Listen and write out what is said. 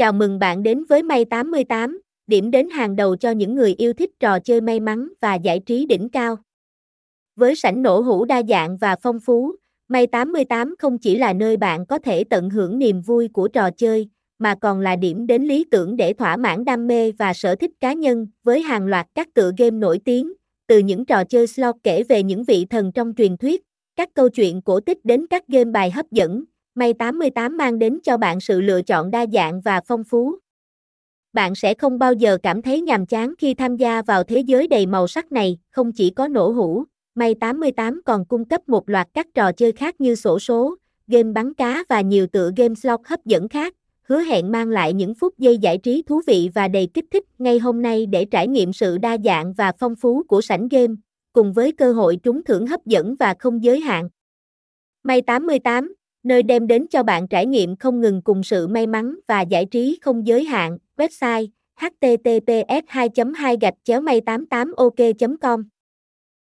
Chào mừng bạn đến với May 88, điểm đến hàng đầu cho những người yêu thích trò chơi may mắn và giải trí đỉnh cao. Với sảnh nổ hũ đa dạng và phong phú, May 88 không chỉ là nơi bạn có thể tận hưởng niềm vui của trò chơi, mà còn là điểm đến lý tưởng để thỏa mãn đam mê và sở thích cá nhân với hàng loạt các tựa game nổi tiếng, từ những trò chơi slot kể về những vị thần trong truyền thuyết, các câu chuyện cổ tích đến các game bài hấp dẫn, May 88 mang đến cho bạn sự lựa chọn đa dạng và phong phú. Bạn sẽ không bao giờ cảm thấy nhàm chán khi tham gia vào thế giới đầy màu sắc này, không chỉ có nổ hũ, May 88 còn cung cấp một loạt các trò chơi khác như sổ số, game bắn cá và nhiều tựa game slot hấp dẫn khác, hứa hẹn mang lại những phút giây giải trí thú vị và đầy kích thích ngay hôm nay để trải nghiệm sự đa dạng và phong phú của sảnh game, cùng với cơ hội trúng thưởng hấp dẫn và không giới hạn. May 88 nơi đem đến cho bạn trải nghiệm không ngừng cùng sự may mắn và giải trí không giới hạn. Website https 2 2 gạch chéo may 88 ok com